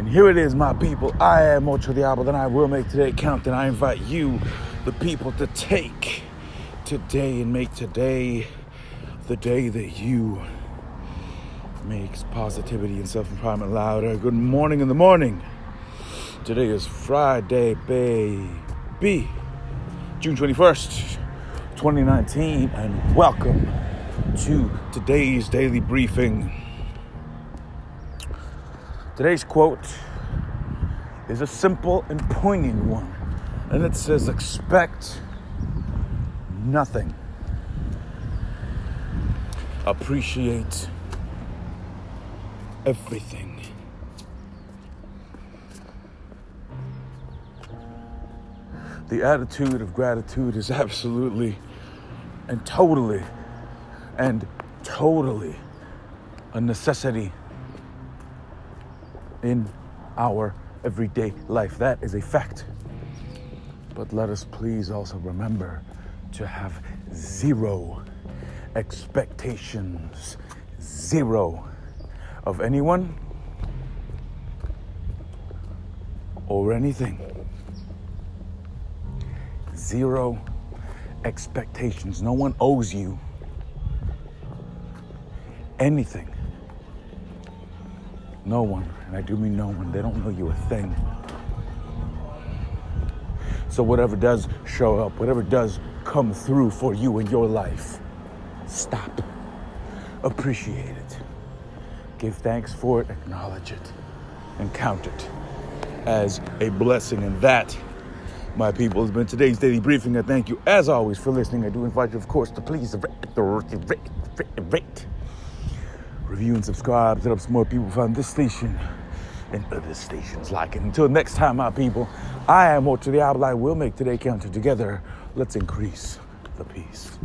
And here it is, my people. I am Ocho Diablo, and I will make today count. And I invite you, the people, to take today and make today the day that you makes positivity and self-empowerment louder. Good morning in the morning. Today is Friday, baby. June 21st, 2019, and welcome to today's daily briefing. Today's quote is a simple and poignant one, and it says, Expect nothing. Appreciate everything. The attitude of gratitude is absolutely and totally and totally a necessity in our everyday life. That is a fact. But let us please also remember to have zero expectations, zero of anyone or anything. Zero expectations. No one owes you anything. No one, and I do mean no one, they don't know you a thing. So, whatever does show up, whatever does come through for you in your life, stop, appreciate it, give thanks for it, acknowledge it, and count it as a blessing. And that, my people, has been today's daily briefing. I thank you, as always, for listening. I do invite you, of course, to please rate, rate, rate, rate review and subscribe to help more people find this station and other stations like it. Until next time, my people, I am Ocho Diablo. I will make today count together. Let's increase the peace.